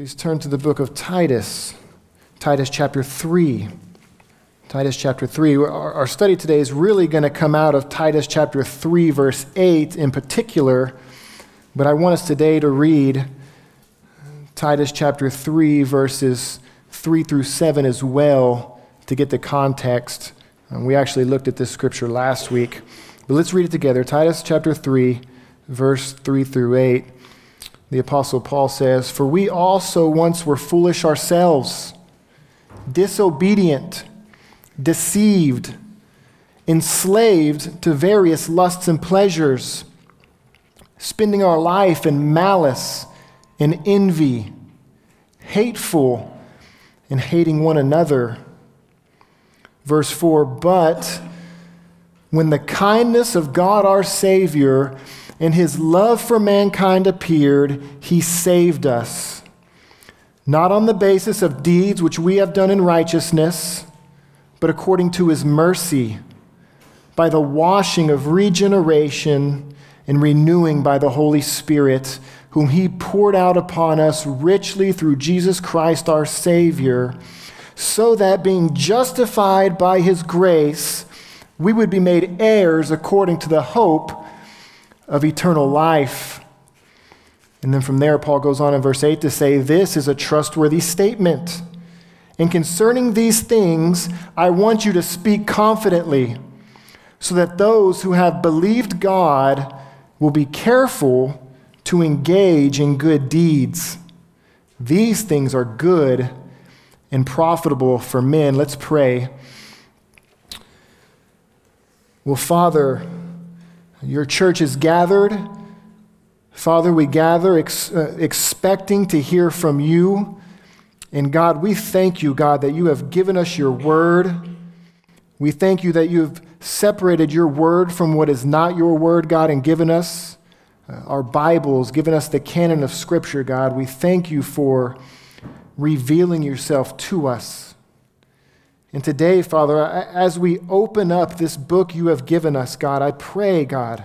Please turn to the book of Titus, Titus chapter 3. Titus chapter 3. Our, our study today is really going to come out of Titus chapter 3, verse 8 in particular, but I want us today to read Titus chapter 3, verses 3 through 7 as well to get the context. And we actually looked at this scripture last week, but let's read it together. Titus chapter 3, verse 3 through 8 the Apostle Paul says, For we also once were foolish ourselves, disobedient, deceived, enslaved to various lusts and pleasures, spending our life in malice and envy, hateful and hating one another. Verse 4 But when the kindness of God our Savior and his love for mankind appeared, he saved us. Not on the basis of deeds which we have done in righteousness, but according to his mercy, by the washing of regeneration and renewing by the Holy Spirit, whom he poured out upon us richly through Jesus Christ our Savior, so that being justified by his grace, we would be made heirs according to the hope of eternal life. And then from there, Paul goes on in verse 8 to say, This is a trustworthy statement. And concerning these things, I want you to speak confidently, so that those who have believed God will be careful to engage in good deeds. These things are good and profitable for men. Let's pray. Well, Father, your church is gathered. Father, we gather ex- uh, expecting to hear from you. And God, we thank you, God, that you have given us your word. We thank you that you have separated your word from what is not your word, God, and given us uh, our Bibles, given us the canon of Scripture, God. We thank you for revealing yourself to us. And today, Father, as we open up this book you have given us, God, I pray, God,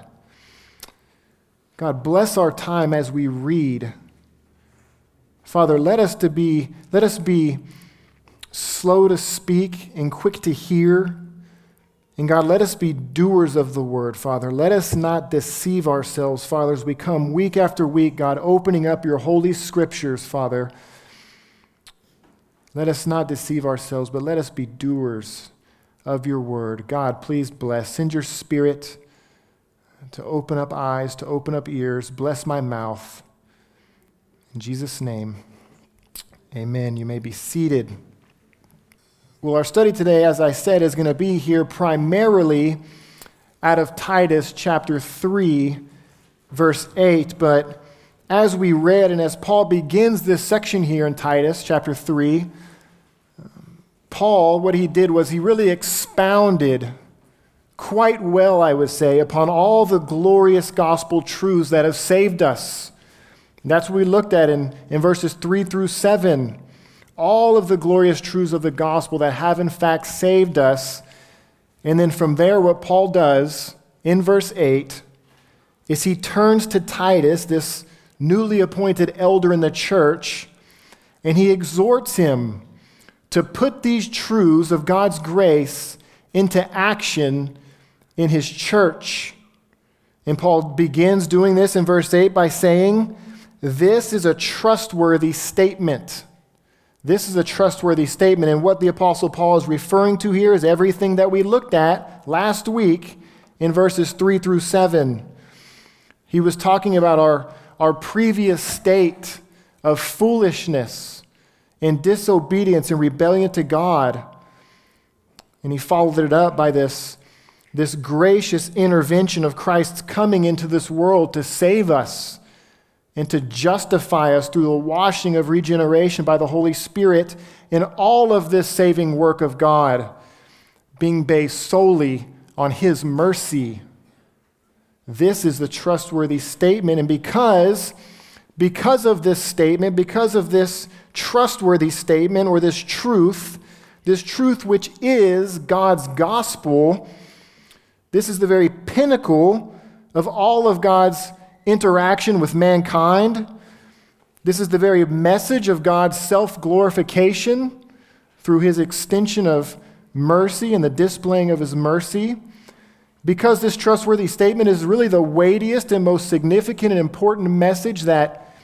God, bless our time as we read. Father, let us to be let us be slow to speak and quick to hear. And God, let us be doers of the word, Father. Let us not deceive ourselves, Father, as we come week after week, God, opening up your holy scriptures, Father. Let us not deceive ourselves, but let us be doers of your word. God, please bless. Send your spirit to open up eyes, to open up ears. Bless my mouth. In Jesus' name, amen. You may be seated. Well, our study today, as I said, is going to be here primarily out of Titus chapter 3, verse 8. But as we read, and as Paul begins this section here in Titus chapter 3, Paul, what he did was he really expounded quite well, I would say, upon all the glorious gospel truths that have saved us. And that's what we looked at in, in verses 3 through 7. All of the glorious truths of the gospel that have, in fact, saved us. And then from there, what Paul does in verse 8 is he turns to Titus, this newly appointed elder in the church, and he exhorts him to put these truths of God's grace into action in his church. And Paul begins doing this in verse 8 by saying, This is a trustworthy statement. This is a trustworthy statement. And what the Apostle Paul is referring to here is everything that we looked at last week in verses 3 through 7. He was talking about our, our previous state of foolishness in disobedience and rebellion to God. And he followed it up by this, this gracious intervention of Christ's coming into this world to save us and to justify us through the washing of regeneration by the Holy Spirit in all of this saving work of God being based solely on His mercy. This is the trustworthy statement, and because because of this statement, because of this trustworthy statement or this truth, this truth which is God's gospel, this is the very pinnacle of all of God's interaction with mankind. This is the very message of God's self glorification through his extension of mercy and the displaying of his mercy. Because this trustworthy statement is really the weightiest and most significant and important message that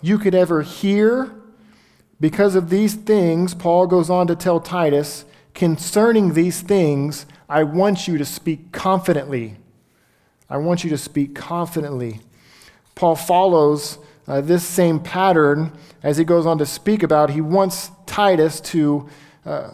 you could ever hear, because of these things, Paul goes on to tell Titus, concerning these things, I want you to speak confidently. I want you to speak confidently. Paul follows uh, this same pattern as he goes on to speak about. He wants Titus to, uh,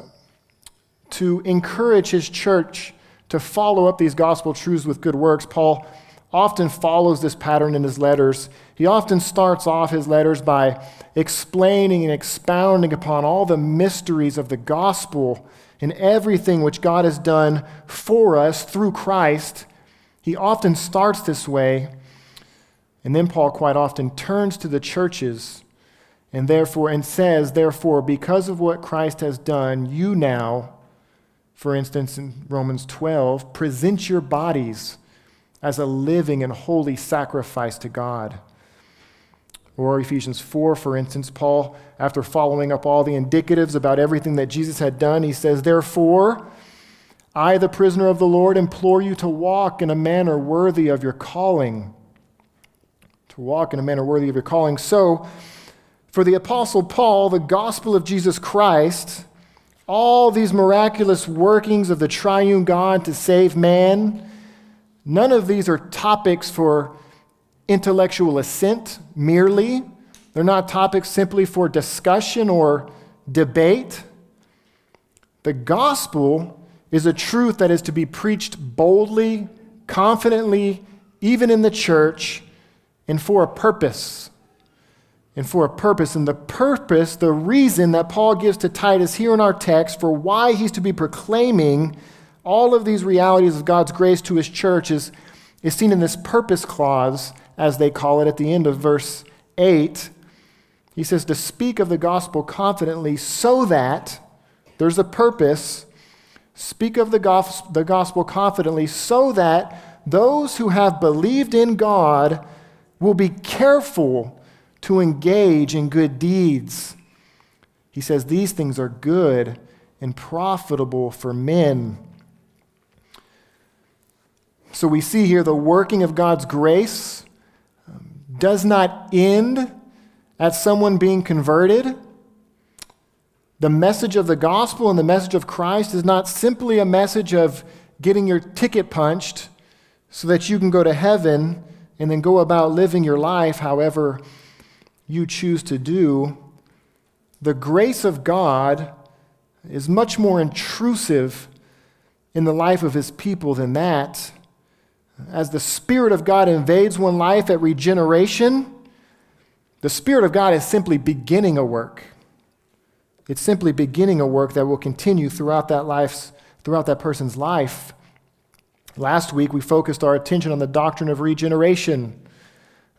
to encourage his church to follow up these gospel truths with good works. Paul often follows this pattern in his letters. He often starts off his letters by explaining and expounding upon all the mysteries of the gospel and everything which God has done for us through Christ. He often starts this way, and then Paul quite often turns to the churches and therefore and says, therefore, because of what Christ has done, you now for instance, in Romans 12, present your bodies as a living and holy sacrifice to God. Or Ephesians 4, for instance, Paul, after following up all the indicatives about everything that Jesus had done, he says, Therefore, I, the prisoner of the Lord, implore you to walk in a manner worthy of your calling. To walk in a manner worthy of your calling. So, for the Apostle Paul, the gospel of Jesus Christ all these miraculous workings of the triune God to save man, none of these are topics for intellectual assent merely. They're not topics simply for discussion or debate. The gospel is a truth that is to be preached boldly, confidently, even in the church, and for a purpose and for a purpose. And the purpose, the reason that Paul gives to Titus here in our text for why he's to be proclaiming all of these realities of God's grace to his church is, is seen in this purpose clause, as they call it at the end of verse 8. He says, to speak of the gospel confidently so that there's a purpose. Speak of the gospel, the gospel confidently so that those who have believed in God will be careful to engage in good deeds. He says these things are good and profitable for men. So we see here the working of God's grace does not end at someone being converted. The message of the gospel and the message of Christ is not simply a message of getting your ticket punched so that you can go to heaven and then go about living your life however you choose to do, the grace of God is much more intrusive in the life of his people than that. As the Spirit of God invades one life at regeneration, the Spirit of God is simply beginning a work. It's simply beginning a work that will continue throughout that life's, throughout that person's life. Last week we focused our attention on the doctrine of regeneration.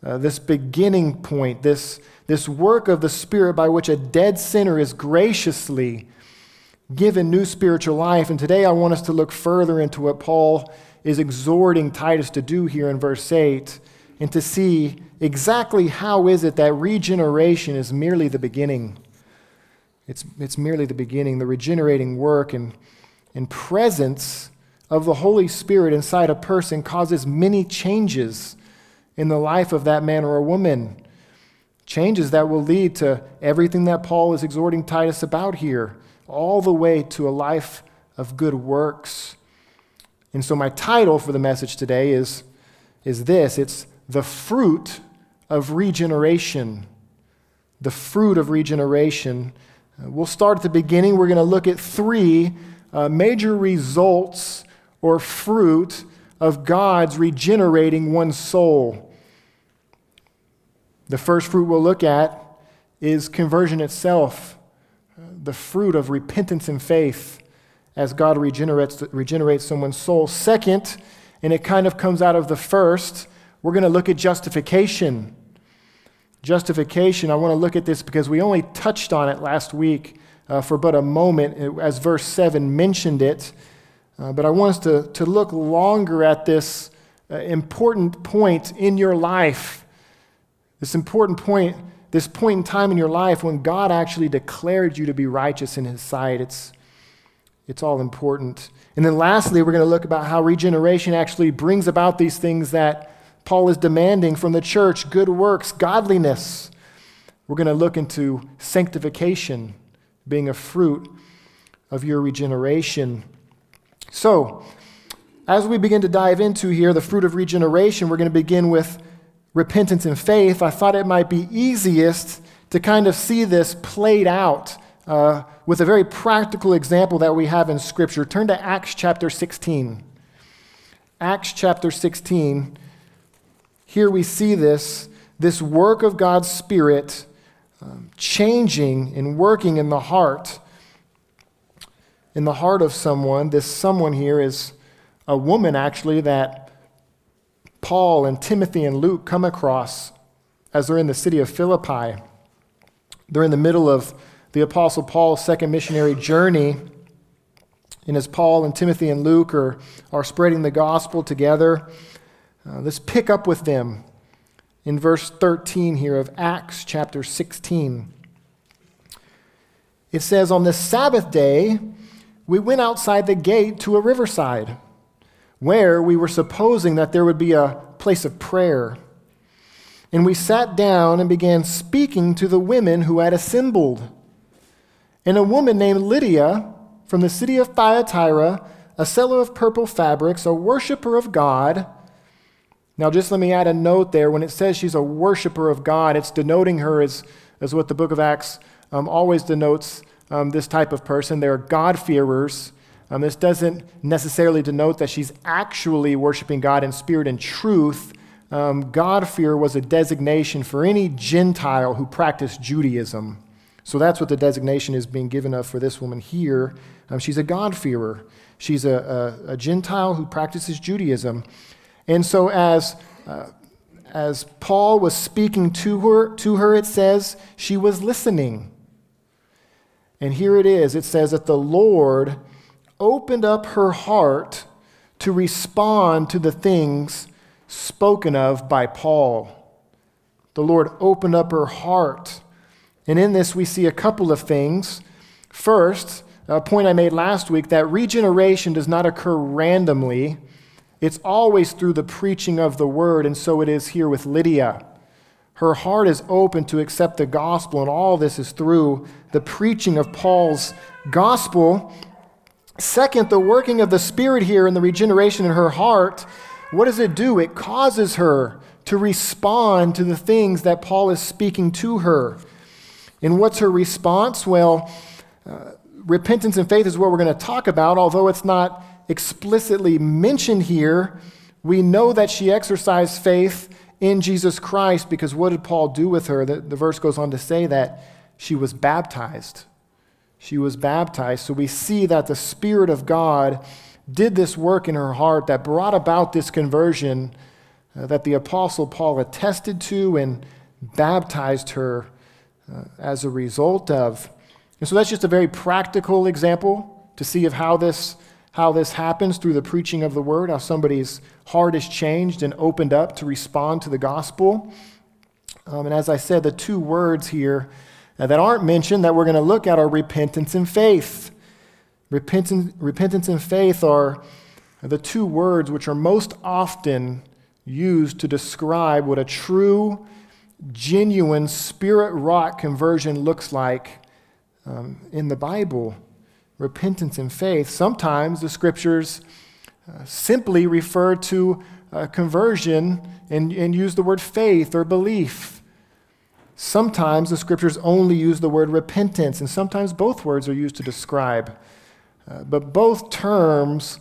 Uh, this beginning point, this, this work of the Spirit by which a dead sinner is graciously given new spiritual life. And today I want us to look further into what Paul is exhorting Titus to do here in verse 8 and to see exactly how is it that regeneration is merely the beginning. It's, it's merely the beginning, the regenerating work and, and presence of the Holy Spirit inside a person causes many changes in the life of that man or a woman. Changes that will lead to everything that Paul is exhorting Titus about here, all the way to a life of good works. And so, my title for the message today is, is this it's the fruit of regeneration. The fruit of regeneration. Uh, we'll start at the beginning. We're going to look at three uh, major results or fruit of God's regenerating one's soul. The first fruit we'll look at is conversion itself, the fruit of repentance and faith as God regenerates, regenerates someone's soul. Second, and it kind of comes out of the first, we're going to look at justification. Justification, I want to look at this because we only touched on it last week uh, for but a moment as verse 7 mentioned it. Uh, but I want us to, to look longer at this uh, important point in your life this important point this point in time in your life when God actually declared you to be righteous in his sight. It's, it's all important. And then lastly, we're going to look about how regeneration actually brings about these things that Paul is demanding from the church good works, godliness. We're going to look into sanctification being a fruit of your regeneration. So, as we begin to dive into here the fruit of regeneration, we're going to begin with repentance and faith. I thought it might be easiest to kind of see this played out uh, with a very practical example that we have in Scripture. Turn to Acts chapter 16. Acts chapter 16. Here we see this, this work of God's Spirit um, changing and working in the heart. In the heart of someone. This someone here is a woman, actually, that Paul and Timothy and Luke come across as they're in the city of Philippi. They're in the middle of the Apostle Paul's second missionary journey. And as Paul and Timothy and Luke are, are spreading the gospel together, uh, let's pick up with them in verse 13 here of Acts chapter 16. It says, On the Sabbath day, we went outside the gate to a riverside where we were supposing that there would be a place of prayer. And we sat down and began speaking to the women who had assembled. And a woman named Lydia from the city of Thyatira, a seller of purple fabrics, a worshiper of God. Now, just let me add a note there. When it says she's a worshiper of God, it's denoting her as, as what the book of Acts um, always denotes um, this type of person. They're God-fearers. Um, this doesn't necessarily denote that she's actually worshiping God in spirit and truth. Um, God-fear was a designation for any Gentile who practiced Judaism. So that's what the designation is being given of for this woman here. Um, she's a God-fearer. She's a, a, a, Gentile who practices Judaism. And so as, uh, as Paul was speaking to her, to her, it says she was listening. And here it is. It says that the Lord opened up her heart to respond to the things spoken of by Paul. The Lord opened up her heart. And in this, we see a couple of things. First, a point I made last week that regeneration does not occur randomly, it's always through the preaching of the word, and so it is here with Lydia. Her heart is open to accept the gospel, and all this is through the preaching of Paul's gospel. Second, the working of the Spirit here and the regeneration in her heart, what does it do? It causes her to respond to the things that Paul is speaking to her. And what's her response? Well, uh, repentance and faith is what we're going to talk about, although it's not explicitly mentioned here. We know that she exercised faith in Jesus Christ because what did Paul do with her? The, the verse goes on to say that she was baptized she was baptized. So we see that the Spirit of God did this work in her heart that brought about this conversion uh, that the Apostle Paul attested to and baptized her uh, as a result of. And so that's just a very practical example to see of how this, how this happens through the preaching of the word, how somebody's heart is changed and opened up to respond to the gospel. Um, and as I said, the two words here that aren't mentioned that we're going to look at are repentance and faith. Repentance, repentance and faith are the two words which are most often used to describe what a true, genuine, spirit wrought conversion looks like um, in the Bible. Repentance and faith. Sometimes the scriptures uh, simply refer to conversion and, and use the word faith or belief. Sometimes the scriptures only use the word repentance, and sometimes both words are used to describe. Uh, but both terms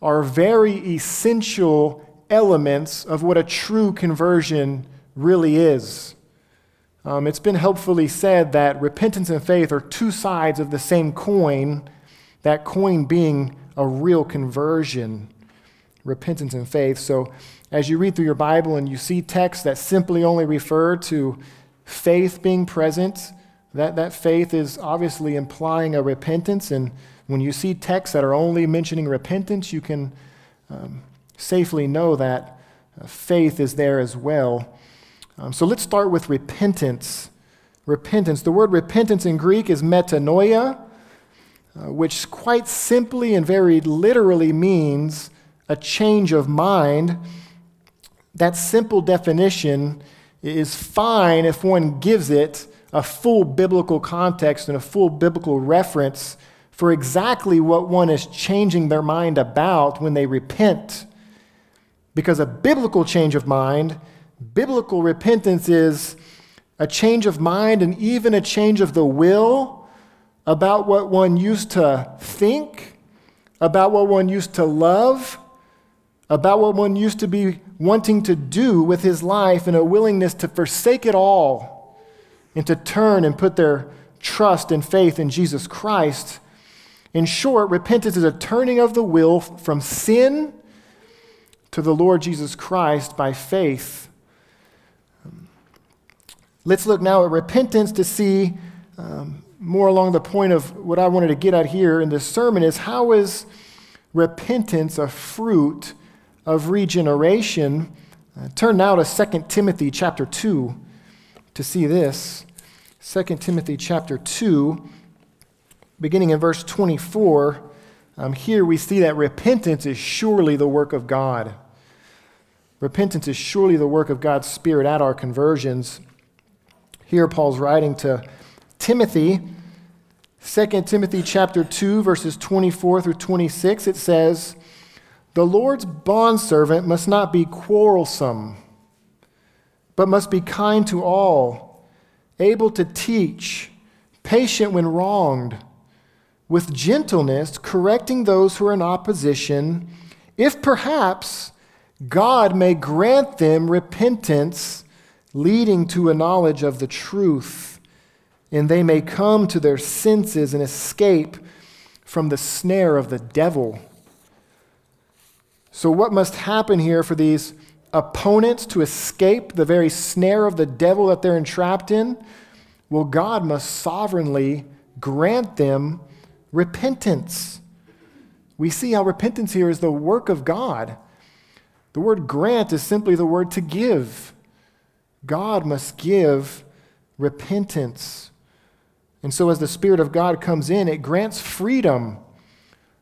are very essential elements of what a true conversion really is. Um, it's been helpfully said that repentance and faith are two sides of the same coin, that coin being a real conversion. Repentance and faith. So, as you read through your Bible and you see texts that simply only refer to faith being present, that, that faith is obviously implying a repentance. And when you see texts that are only mentioning repentance, you can um, safely know that uh, faith is there as well. Um, so let's start with repentance. repentance. The word repentance in Greek is metanoia, uh, which quite simply and very literally means a change of mind. That simple definition is fine if one gives it a full biblical context and a full biblical reference for exactly what one is changing their mind about when they repent. Because a biblical change of mind, biblical repentance is a change of mind and even a change of the will about what one used to think, about what one used to love, about what one used to be wanting to do with his life, and a willingness to forsake it all and to turn and put their trust and faith in Jesus Christ. In short, repentance is a turning of the will from sin to the Lord Jesus Christ by faith. Let's look now at repentance to see um, more along the point of what I wanted to get at here in this sermon is how is repentance a fruit of regeneration? Uh, turn now to 2 Timothy chapter 2 to see this. 2 Timothy chapter 2, beginning in verse 24. Um, here we see that repentance is surely the work of God. Repentance is surely the work of God's Spirit at our conversions. Here, Paul's writing to Timothy. 2 Timothy chapter 2, verses 24 through 26, it says, The Lord's bondservant must not be quarrelsome, but must be kind to all, able to teach, patient when wronged, with gentleness, correcting those who are in opposition, if perhaps God may grant them repentance leading to a knowledge of the truth, and they may come to their senses and escape from the snare of the devil. So, what must happen here for these opponents to escape the very snare of the devil that they're entrapped in? Well, God must sovereignly grant them repentance. We see how repentance here is the work of God. The word grant is simply the word to give. God must give repentance. And so, as the Spirit of God comes in, it grants freedom.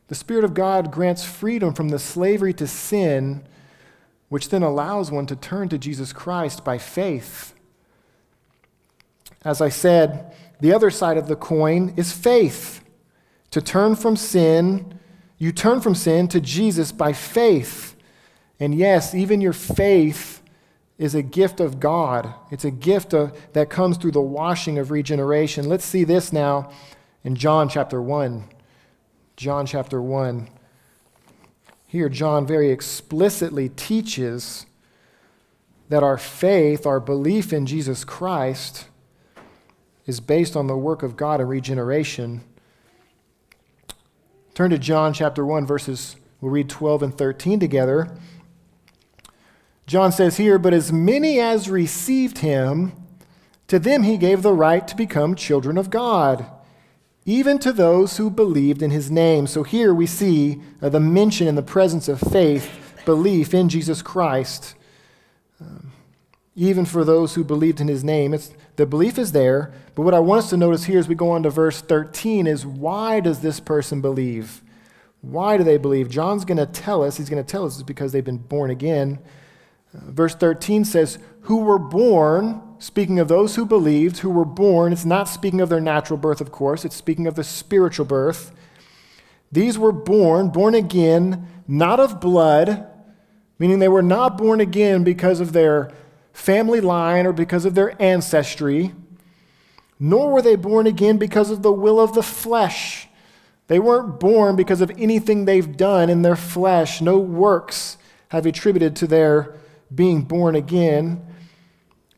The Spirit of God grants freedom from the slavery to sin, which then allows one to turn to Jesus Christ by faith. As I said, the other side of the coin is faith. To turn from sin, you turn from sin to Jesus by faith. And yes, even your faith is a gift of God. It's a gift of, that comes through the washing of regeneration. Let's see this now in John chapter 1. John chapter 1. Here, John very explicitly teaches that our faith, our belief in Jesus Christ, is based on the work of God and regeneration. Turn to John chapter 1, verses, we'll read 12 and 13 together. John says here, But as many as received him, to them he gave the right to become children of God, even to those who believed in his name. So here we see uh, the mention in the presence of faith, belief in Jesus Christ, um, even for those who believed in his name. It's, the belief is there, but what I want us to notice here as we go on to verse 13 is why does this person believe? Why do they believe? John's going to tell us, he's going to tell us it's because they've been born again. Verse 13 says, Who were born, speaking of those who believed, who were born, it's not speaking of their natural birth, of course, it's speaking of the spiritual birth. These were born, born again, not of blood, meaning they were not born again because of their family line or because of their ancestry, nor were they born again because of the will of the flesh. They weren't born because of anything they've done in their flesh. No works have attributed to their being born again.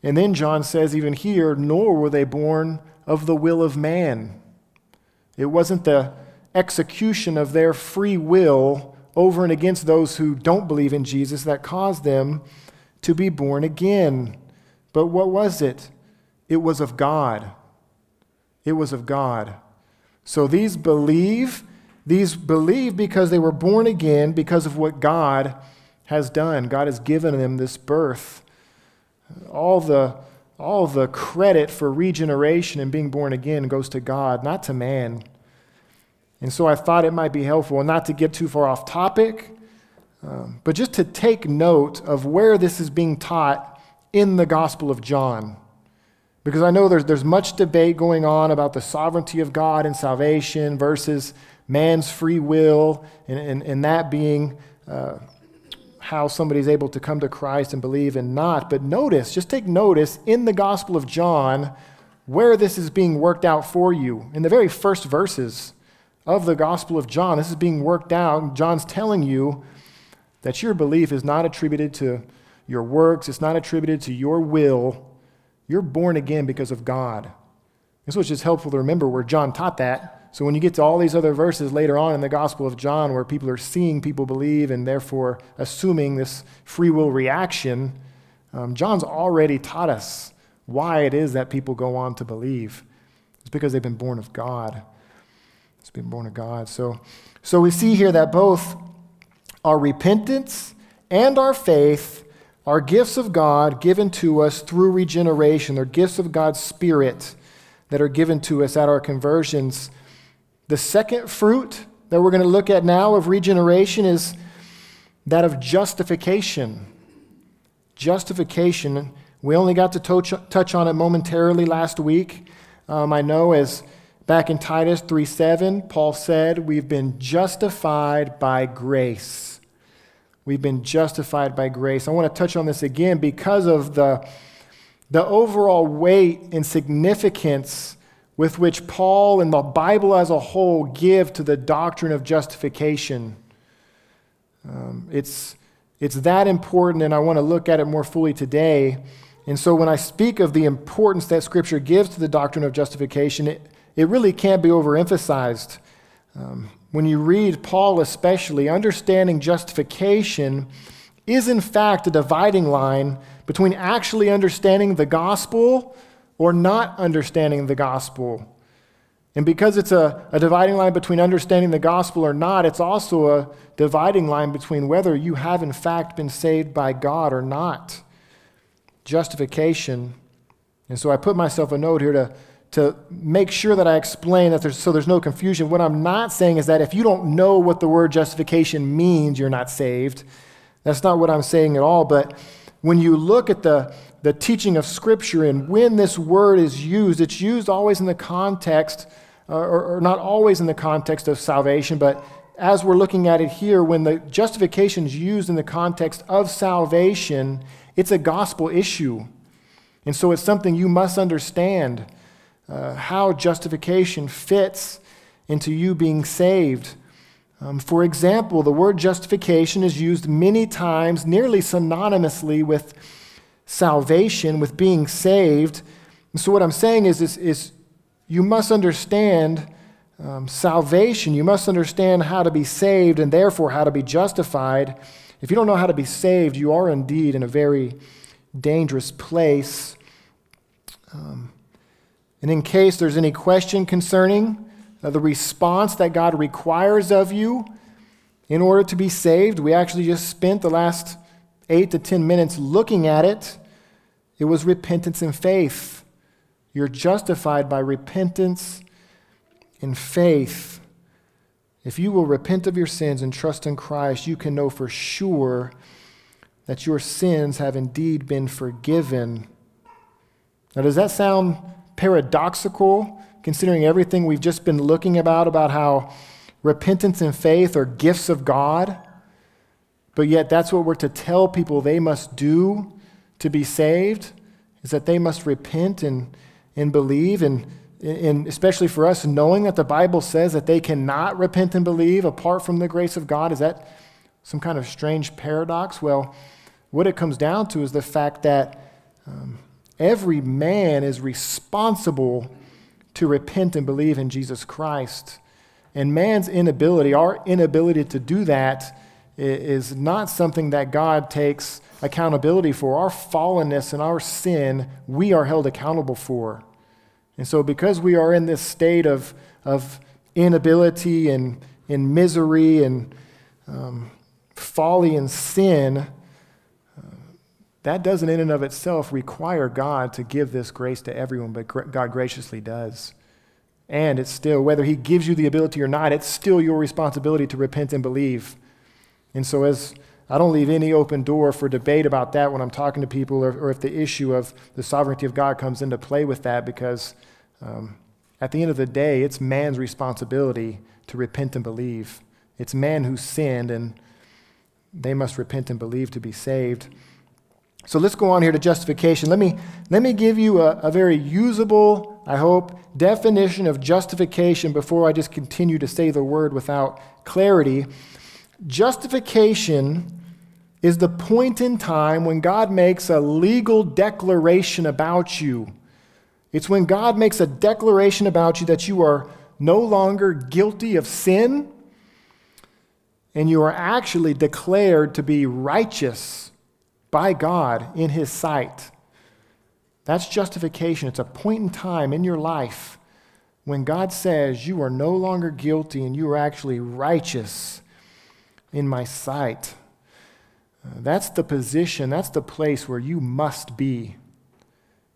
And then John says, even here, nor were they born of the will of man. It wasn't the execution of their free will over and against those who don't believe in Jesus that caused them to be born again. But what was it? It was of God. It was of God. So these believe, these believe because they were born again because of what God has done. God has given them this birth. All the all the credit for regeneration and being born again goes to God, not to man. And so I thought it might be helpful not to get too far off topic, um, but just to take note of where this is being taught in the Gospel of John. Because I know there's, there's much debate going on about the sovereignty of God and salvation versus man's free will, and, and, and that being uh, how somebody's able to come to Christ and believe and not. But notice, just take notice in the Gospel of John where this is being worked out for you. In the very first verses of the Gospel of John, this is being worked out. John's telling you that your belief is not attributed to your works, it's not attributed to your will. You're born again because of God. This was just helpful to remember where John taught that so when you get to all these other verses later on in the Gospel of John, where people are seeing people believe and therefore assuming this free will reaction, um, John's already taught us why it is that people go on to believe. It's because they've been born of God. It's been born of God. So, so we see here that both our repentance and our faith are gifts of God given to us through regeneration. They're gifts of God's Spirit that are given to us at our conversions. The second fruit that we're going to look at now of regeneration is that of justification. Justification. We only got to touch, touch on it momentarily last week. Um, I know as back in Titus 3 7, Paul said, We've been justified by grace. We've been justified by grace. I want to touch on this again because of the, the overall weight and significance with which Paul and the Bible as a whole give to the doctrine of justification. Um, it's, it's that important, and I want to look at it more fully today. And so, when I speak of the importance that Scripture gives to the doctrine of justification, it, it really can't be overemphasized. Um, when you read Paul, especially, understanding justification is in fact a dividing line between actually understanding the gospel or not understanding the gospel. And because it's a, a dividing line between understanding the gospel or not, it's also a dividing line between whether you have in fact been saved by God or not. Justification. And so I put myself a note here to, to make sure that I explain that there's, so there's no confusion. What I'm not saying is that if you don't know what the word justification means, you're not saved. That's not what I'm saying at all. But when you look at the, the teaching of Scripture and when this word is used, it's used always in the context, uh, or, or not always in the context of salvation, but as we're looking at it here, when the justification is used in the context of salvation, it's a gospel issue. And so it's something you must understand uh, how justification fits into you being saved. Um, for example, the word justification is used many times, nearly synonymously with salvation, with being saved. And so, what I'm saying is, is, is you must understand um, salvation. You must understand how to be saved and therefore how to be justified. If you don't know how to be saved, you are indeed in a very dangerous place. Um, and in case there's any question concerning uh, the response that God requires of you in order to be saved, we actually just spent the last eight to 10 minutes looking at it, it was repentance and faith. You're justified by repentance and faith. If you will repent of your sins and trust in Christ, you can know for sure that your sins have indeed been forgiven. Now, does that sound paradoxical considering everything we've just been looking about, about how repentance and faith are gifts of God? But yet, that's what we're to tell people they must do to be saved, is that they must repent and, and believe. And, and especially for us, knowing that the Bible says that they cannot repent and believe apart from the grace of God, is that some kind of strange paradox? Well, what it comes down to is the fact that um, every man is responsible to repent and believe in Jesus Christ. And man's inability, our inability to do that, is not something that God takes accountability for. Our fallenness and our sin, we are held accountable for. And so, because we are in this state of, of inability and in misery and um, folly and sin, uh, that doesn't in and of itself require God to give this grace to everyone, but God graciously does. And it's still, whether He gives you the ability or not, it's still your responsibility to repent and believe. And so, as I don't leave any open door for debate about that when I'm talking to people, or, or if the issue of the sovereignty of God comes into play with that, because um, at the end of the day, it's man's responsibility to repent and believe. It's man who sinned, and they must repent and believe to be saved. So let's go on here to justification. Let me, let me give you a, a very usable, I hope, definition of justification before I just continue to say the word without clarity. Justification is the point in time when God makes a legal declaration about you. It's when God makes a declaration about you that you are no longer guilty of sin and you are actually declared to be righteous by God in His sight. That's justification. It's a point in time in your life when God says you are no longer guilty and you are actually righteous in my sight. Uh, that's the position, that's the place where you must be.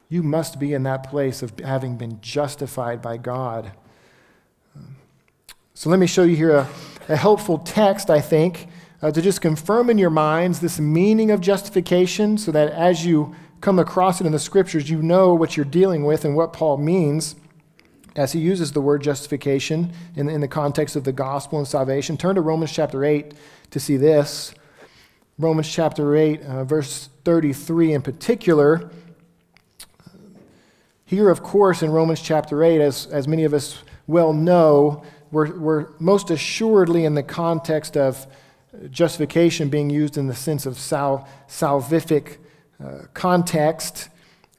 You must be in that place of having been justified by God. So let me show you here a, a helpful text, I think, uh, to just confirm in your minds this meaning of justification so that as you come across it in the scriptures, you know what you're dealing with and what Paul means as he uses the word justification in, in the context of the gospel and salvation. Turn to Romans chapter 8 to see this. Romans chapter 8, uh, verse 33 in particular. Here, of course, in Romans chapter 8, as, as many of us well know, we're, we're most assuredly in the context of justification being used in the sense of sal- salvific uh, context.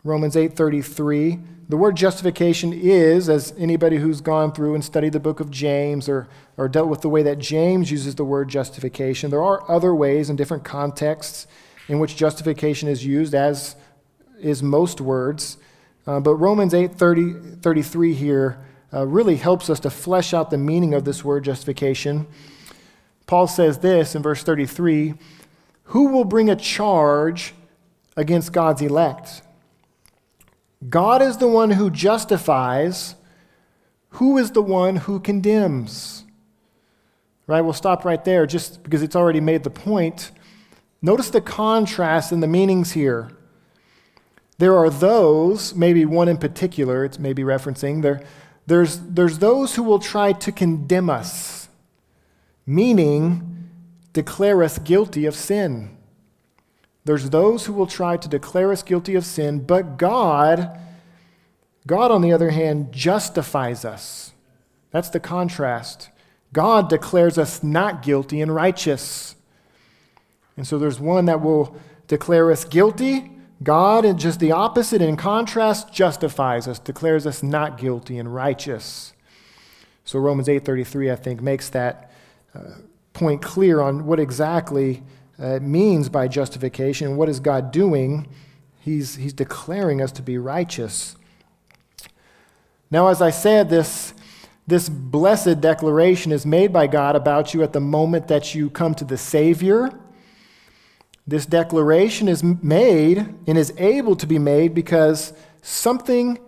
Romans 8:33. The word justification is, as anybody who's gone through and studied the book of James or, or dealt with the way that James uses the word justification, there are other ways in different contexts in which justification is used, as is most words. Uh, but Romans 8 30, 33 here uh, really helps us to flesh out the meaning of this word justification. Paul says this in verse 33 Who will bring a charge against God's elect? God is the one who justifies. Who is the one who condemns? Right? We'll stop right there just because it's already made the point. Notice the contrast in the meanings here. There are those, maybe one in particular, it's maybe referencing, there, there's, there's those who will try to condemn us meaning declare us guilty of sin. There's those who will try to declare us guilty of sin, but God, God, on the other hand, justifies us. That's the contrast. God declares us not guilty and righteous. And so there's one that will declare us guilty. God, and just the opposite, in contrast, justifies us, declares us not guilty and righteous. So Romans 8:33, I think, makes that uh, point clear on what exactly uh, means by justification. What is God doing? He's, he's declaring us to be righteous. Now, as I said, this, this blessed declaration is made by God about you at the moment that you come to the Savior. This declaration is made and is able to be made because something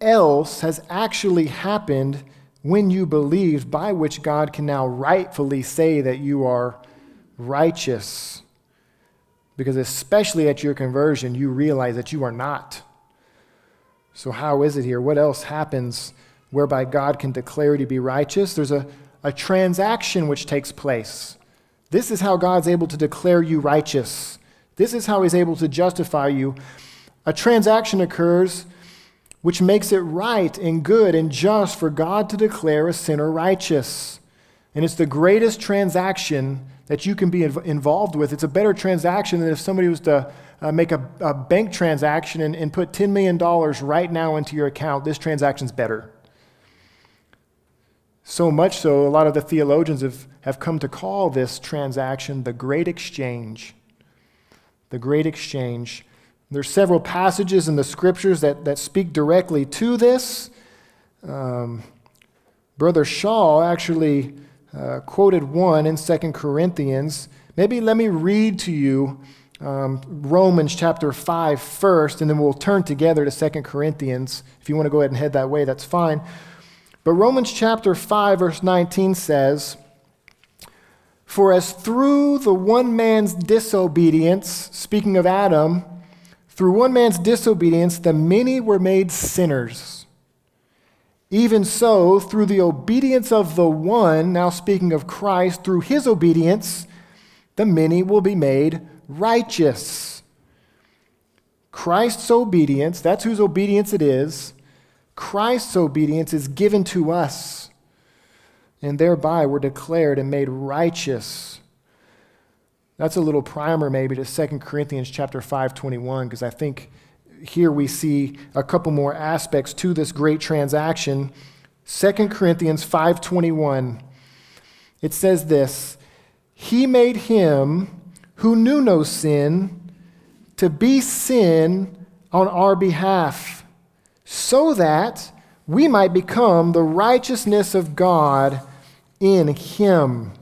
else has actually happened when you believed, by which God can now rightfully say that you are righteous. Because especially at your conversion, you realize that you are not. So, how is it here? What else happens whereby God can declare to be righteous? There's a, a transaction which takes place. This is how God's able to declare you righteous. This is how He's able to justify you. A transaction occurs which makes it right and good and just for God to declare a sinner righteous. And it's the greatest transaction that you can be involved with. It's a better transaction than if somebody was to uh, make a, a, bank transaction and, and put $10 million right now into your account. This transaction's better. So much so, a lot of the theologians have, have come to call this transaction the great exchange. The great exchange. There's several passages in the scriptures that, that speak directly to this. Um, Brother Shaw actually uh, quoted one in 2 Corinthians. Maybe let me read to you um, Romans chapter 5 first, and then we'll turn together to 2 Corinthians. If you want to go ahead and head that way, that's fine. But Romans chapter 5, verse 19 says, For as through the one man's disobedience, speaking of Adam, through one man's disobedience, the many were made sinners. Even so, through the obedience of the one, now speaking of Christ, through his obedience, the many will be made righteous. Christ's obedience, that's whose obedience it is, Christ's obedience is given to us, and thereby we're declared and made righteous. That's a little primer maybe to 2 Corinthians chapter 5:21 because I think here we see a couple more aspects to this great transaction. 2 Corinthians 5:21 it says this, he made him who knew no sin to be sin on our behalf, so that we might become the righteousness of God in him.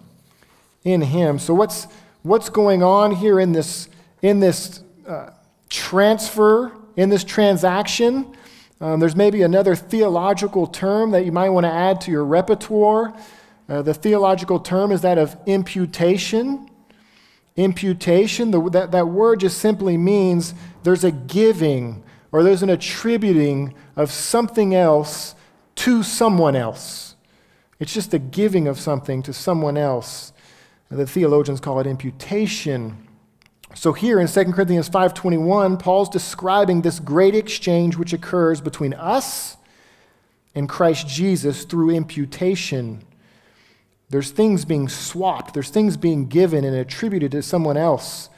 In him. So what's what's going on here in this in this uh, transfer in this transaction? Um, there's maybe another theological term that you might want to add to your repertoire. Uh, the theological term is that of imputation. Imputation, the, that, that word just simply means there's a giving or there's an attributing of something else to someone else. It's just a giving of something to someone else. The theologians call it imputation. So here in 2 Corinthians 5:21, Paul's describing this great exchange which occurs between us and Christ Jesus through imputation. There's things being swapped, there's things being given and attributed to someone else.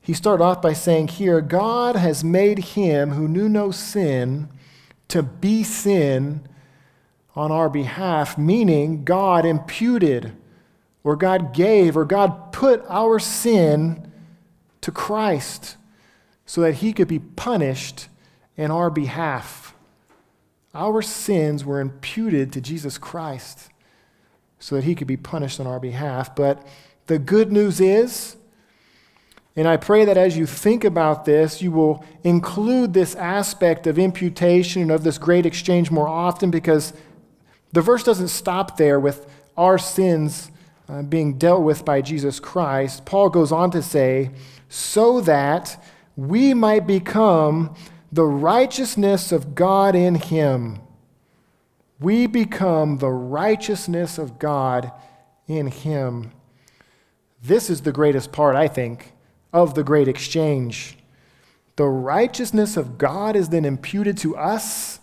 He started off by saying here, God has made him who knew no sin to be sin on our behalf, meaning God imputed, or God gave, or God put our sin to Christ so that he could be punished in our behalf. Our sins were imputed to Jesus Christ so that he could be punished on our behalf. But the good news is, and I pray that as you think about this, you will include this aspect of imputation and of this great exchange more often because the verse doesn't stop there with our sins uh, being dealt with by Jesus Christ. Paul goes on to say, so that we might become the righteousness of God in him we become the righteousness of God in Him. This is the greatest part, I think, of the great exchange. The righteousness of God is then imputed to us.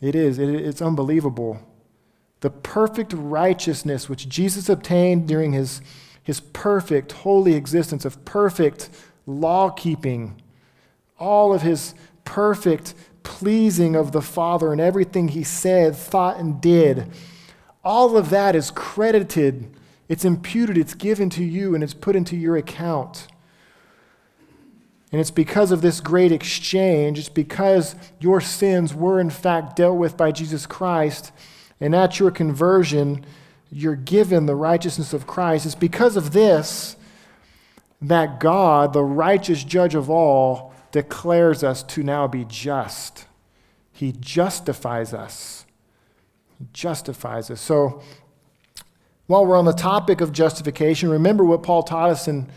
It is, it's unbelievable. The perfect righteousness which Jesus obtained during his, his perfect, holy existence of perfect law keeping, all of his perfect pleasing of the Father in everything he said, thought, and did. All of that is credited, it's imputed, it's given to you, and it's put into your account. And it's because of this great exchange, it's because your sins were in fact dealt with by Jesus Christ, and at your conversion, you're given the righteousness of Christ. It's because of this that God, the righteous judge of all, declares us to now be just. He justifies us. He justifies us. So, while we're on the topic of justification, remember what Paul taught us in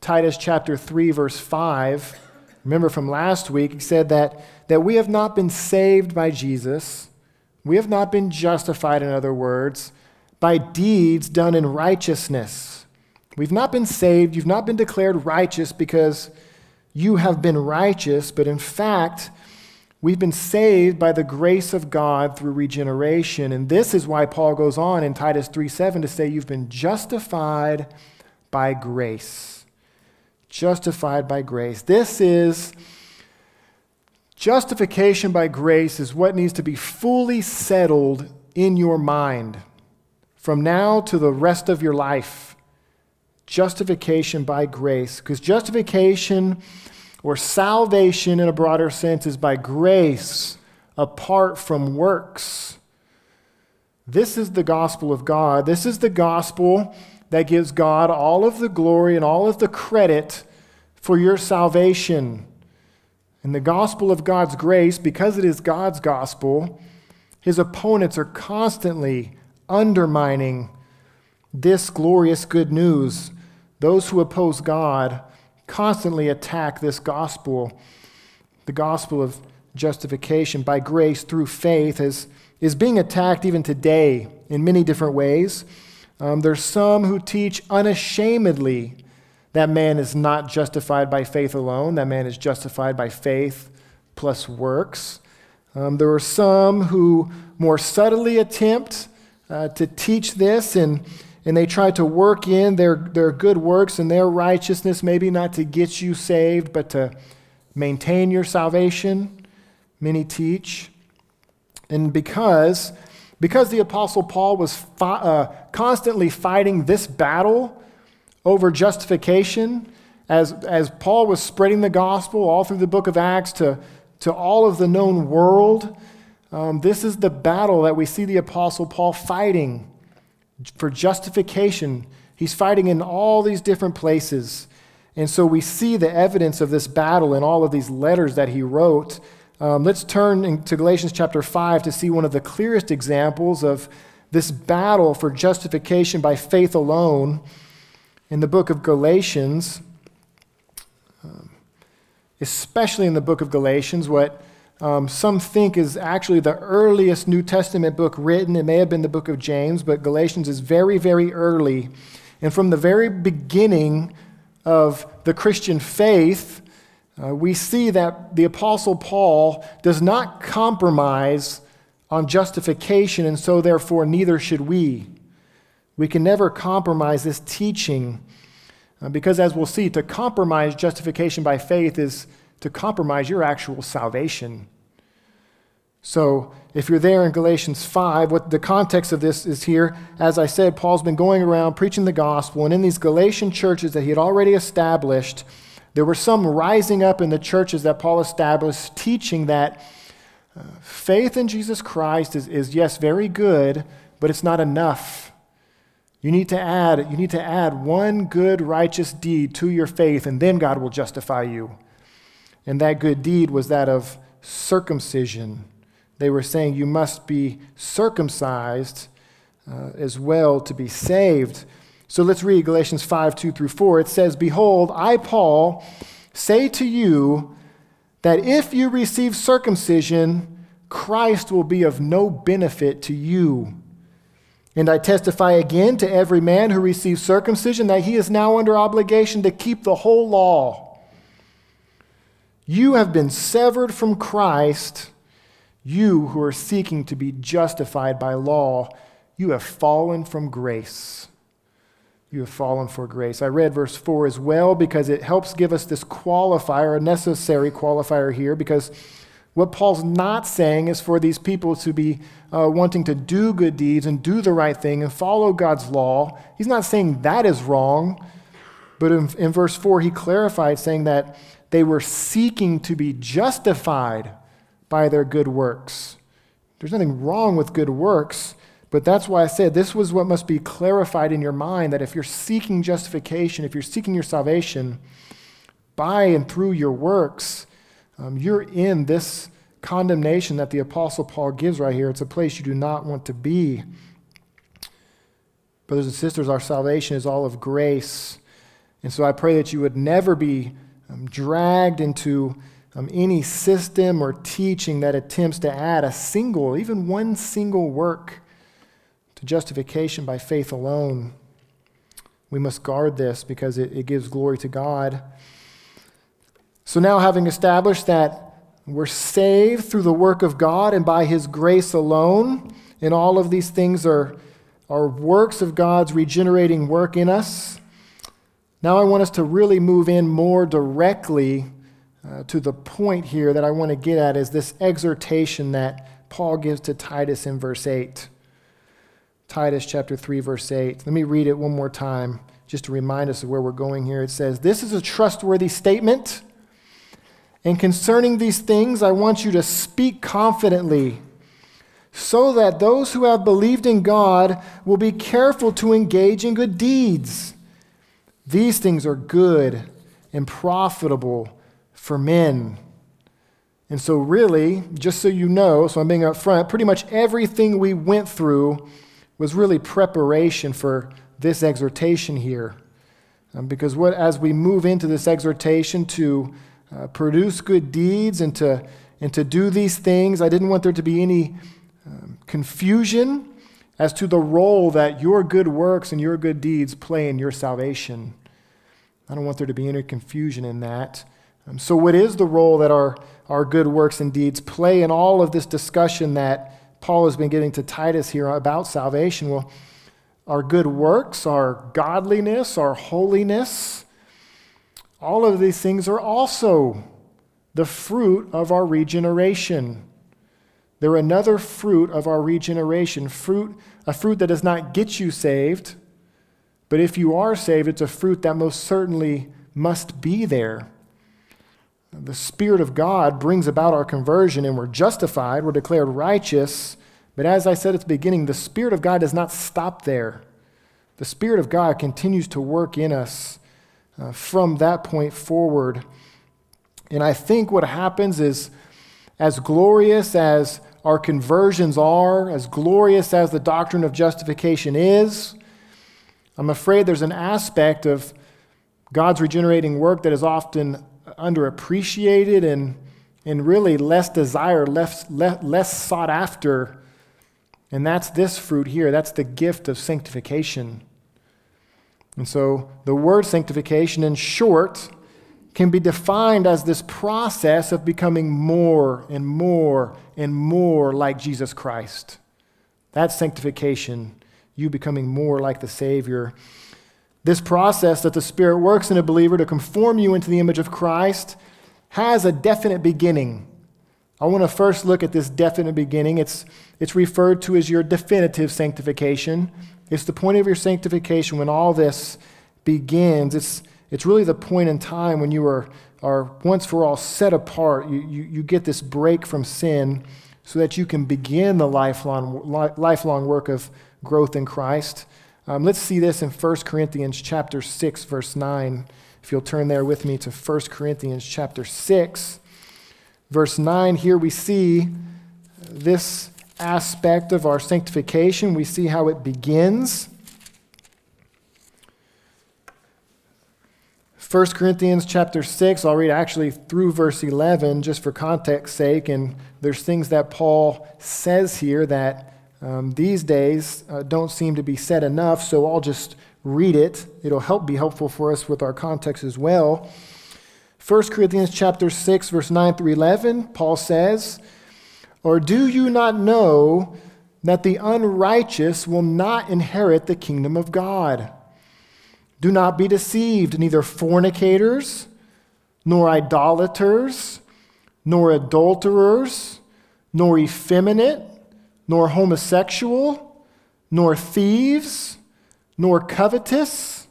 Titus chapter 3, verse 5. Remember from last week, he said that, that we have not been saved by Jesus. We have not been justified, in other words, by deeds done in righteousness. We've not been saved. You've not been declared righteous because you have been righteous, but in fact, we've been saved by the grace of God through regeneration. And this is why Paul goes on in Titus 3 7 to say, You've been justified by grace. Justified by grace. This is justification by grace, is what needs to be fully settled in your mind from now to the rest of your life justification by grace. Because justification or salvation in a broader sense is by grace apart from works. This is the gospel of God. This is the gospel that gives God all of the glory and all of the credit for your salvation. And the gospel of God's grace, because it is God's gospel, his opponents are constantly undermining this glorious good news. Those who oppose God constantly attack this gospel. The gospel of justification by grace through faith is, is being attacked even today in many different ways. Um, there's some who teach unashamedly that man is not justified by faith alone, that man is justified by faith plus works. Um, there are some who more subtly attempt uh, to teach this, and, and they try to work in their, their good works and their righteousness, maybe not to get you saved, but to maintain your salvation. Many teach. And because, because the Apostle Paul was uh, constantly fighting this battle, over justification as, as Paul was spreading the gospel all through the book of Acts to, to all of the known world. Um, this is the battle that we see the Apostle Paul fighting for justification. He's fighting in all these different places. And so we see the evidence of this battle in all of these letters that he wrote. Um, let's turn to Galatians chapter 5 to see one of the clearest examples of this battle for justification by faith alone in the book of Galatians, um, especially in the book of Galatians, what um, some think is actually the earliest New Testament book written. It may have been the book of James, but Galatians is very, very early. And from the very beginning of the Christian faith, uh, we see that the Apostle Paul does not compromise on justification, and so therefore neither should we. We can never compromise this teaching uh, because, as we'll see, to compromise justification by faith is to compromise your actual salvation. So, if you're there in Galatians 5, what the context of this is here, as I said, Paul's been going around preaching the gospel, and in these Galatian churches that he had already established, there were some rising up in the churches that Paul established teaching that uh, faith in Jesus Christ is, is, yes, very good, but it's not enough. You need to add, you need to add one good righteous deed to your faith, and then God will justify you. And that good deed was that of circumcision. They were saying you must be circumcised uh, as well to be saved. So let's read Galatians 5 2 through 4. It says, Behold, I, Paul, say to you that if you receive circumcision, Christ will be of no benefit to you. And I testify again to every man who receives circumcision that he is now under obligation to keep the whole law. You have been severed from Christ, you who are seeking to be justified by law. You have fallen from grace. You have fallen for grace. I read verse 4 as well because it helps give us this qualifier, a necessary qualifier here, because what Paul's not saying is for these people to be uh, wanting to do good deeds and do the right thing and follow God's law. He's not saying that is wrong. But in, in verse 4, he clarified, saying that they were seeking to be justified by their good works. There's nothing wrong with good works, but that's why I said this was what must be clarified in your mind that if you're seeking justification, if you're seeking your salvation by and through your works, um, you're in this condemnation that the Apostle Paul gives right here. It's a place you do not want to be. Brothers and sisters, our salvation is all of grace. And so I pray that you would never be um, dragged into um, any system or teaching that attempts to add a single, even one single work to justification by faith alone. We must guard this because it, it gives glory to God. So now, having established that we're saved through the work of God and by His grace alone, and all of these things are, are works of God's regenerating work in us, now I want us to really move in more directly uh, to the point here that I want to get at is this exhortation that Paul gives to Titus in verse 8. Titus chapter 3, verse 8. Let me read it one more time just to remind us of where we're going here. It says, This is a trustworthy statement and concerning these things, I want you to speak confidently, so that those who have believed in God will be careful to engage in good deeds. These things are good and profitable for men. And so, really, just so you know, so I'm being upfront, pretty much everything we went through was really preparation for this exhortation here. Um, because what, as we move into this exhortation to uh, produce good deeds and to, and to do these things, I didn't want there to be any um, confusion as to the role that your good works and your good deeds play in your salvation. I don't want there to be any confusion in that. Um, so, what is the role that our, our good works and deeds play in all of this discussion that Paul has been giving to Titus here about salvation? Well, our good works, our godliness, our holiness, all of these things are also the fruit of our regeneration. They're another fruit of our regeneration, fruit, a fruit that does not get you saved, but if you are saved, it's a fruit that most certainly must be there. The Spirit of God brings about our conversion, and we're justified, we're declared righteous. But as I said at the beginning, the Spirit of God does not stop there. The Spirit of God continues to work in us uh, from that point forward. And I think what happens is, as glorious as our conversions are, as glorious as the doctrine of justification is, I'm afraid there's an aspect of God's regenerating work that is often underappreciated and, and really less desired, less, less, less sought after. And that's this fruit here. That's the gift of sanctification. And so the word sanctification, in short, can be defined as this process of becoming more and more and more like Jesus Christ. That's sanctification, you becoming more like the Savior. This process that the Spirit works in a believer to conform you into the image of Christ has a definite beginning. I want to first look at this definite beginning. It's, it's referred to as your definitive sanctification. It's the point of your sanctification when all this begins. It's, it's really the point in time when you are, are once for all set apart. You, you, you get this break from sin so that you can begin the lifelong, lifelong work of growth in Christ. Um, let's see this in 1 Corinthians chapter 6, verse 9. If you'll turn there with me to 1 Corinthians chapter 6, verse 9, here we see this aspect of our sanctification. We see how it begins. 1 Corinthians chapter 6, I'll read actually through verse 11 just for context sake. And there's things that Paul says here that um, these days uh, don't seem to be said enough, so I'll just read it. It'll help be helpful for us with our context as well. 1 Corinthians chapter 6, verse 9 through 11, Paul says, Or do you not know that the unrighteous will not inherit the kingdom of God? Do not be deceived, neither fornicators, nor idolaters, nor adulterers, nor effeminate, nor homosexual, nor thieves, nor covetous,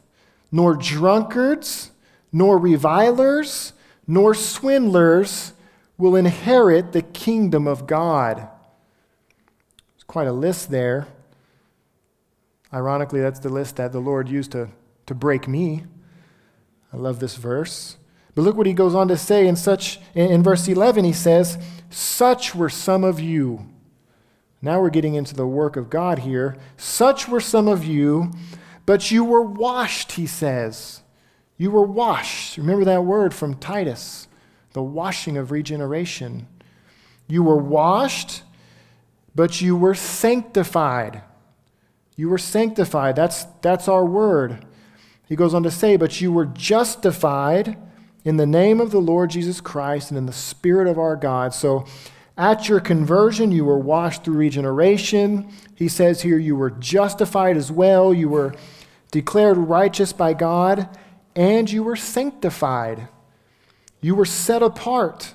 nor drunkards, nor revilers, nor swindlers will inherit the kingdom of God. There's quite a list there. Ironically, that's the list that the Lord used to, to break me. I love this verse. But look what he goes on to say in such in, verse 11 he says, "Such were some of you." Now we're getting into the work of God here. Such were some of you, but you were washed, he says. You were washed. Remember that word from Titus, the washing of regeneration. You were washed, but you were sanctified. You were sanctified. That's, that's our word. He goes on to say, But you were justified in the name of the Lord Jesus Christ and in the Spirit of our God. So at your conversion, you were washed through regeneration. He says here you were justified as well. You were declared righteous by God, and you were sanctified. You were set apart.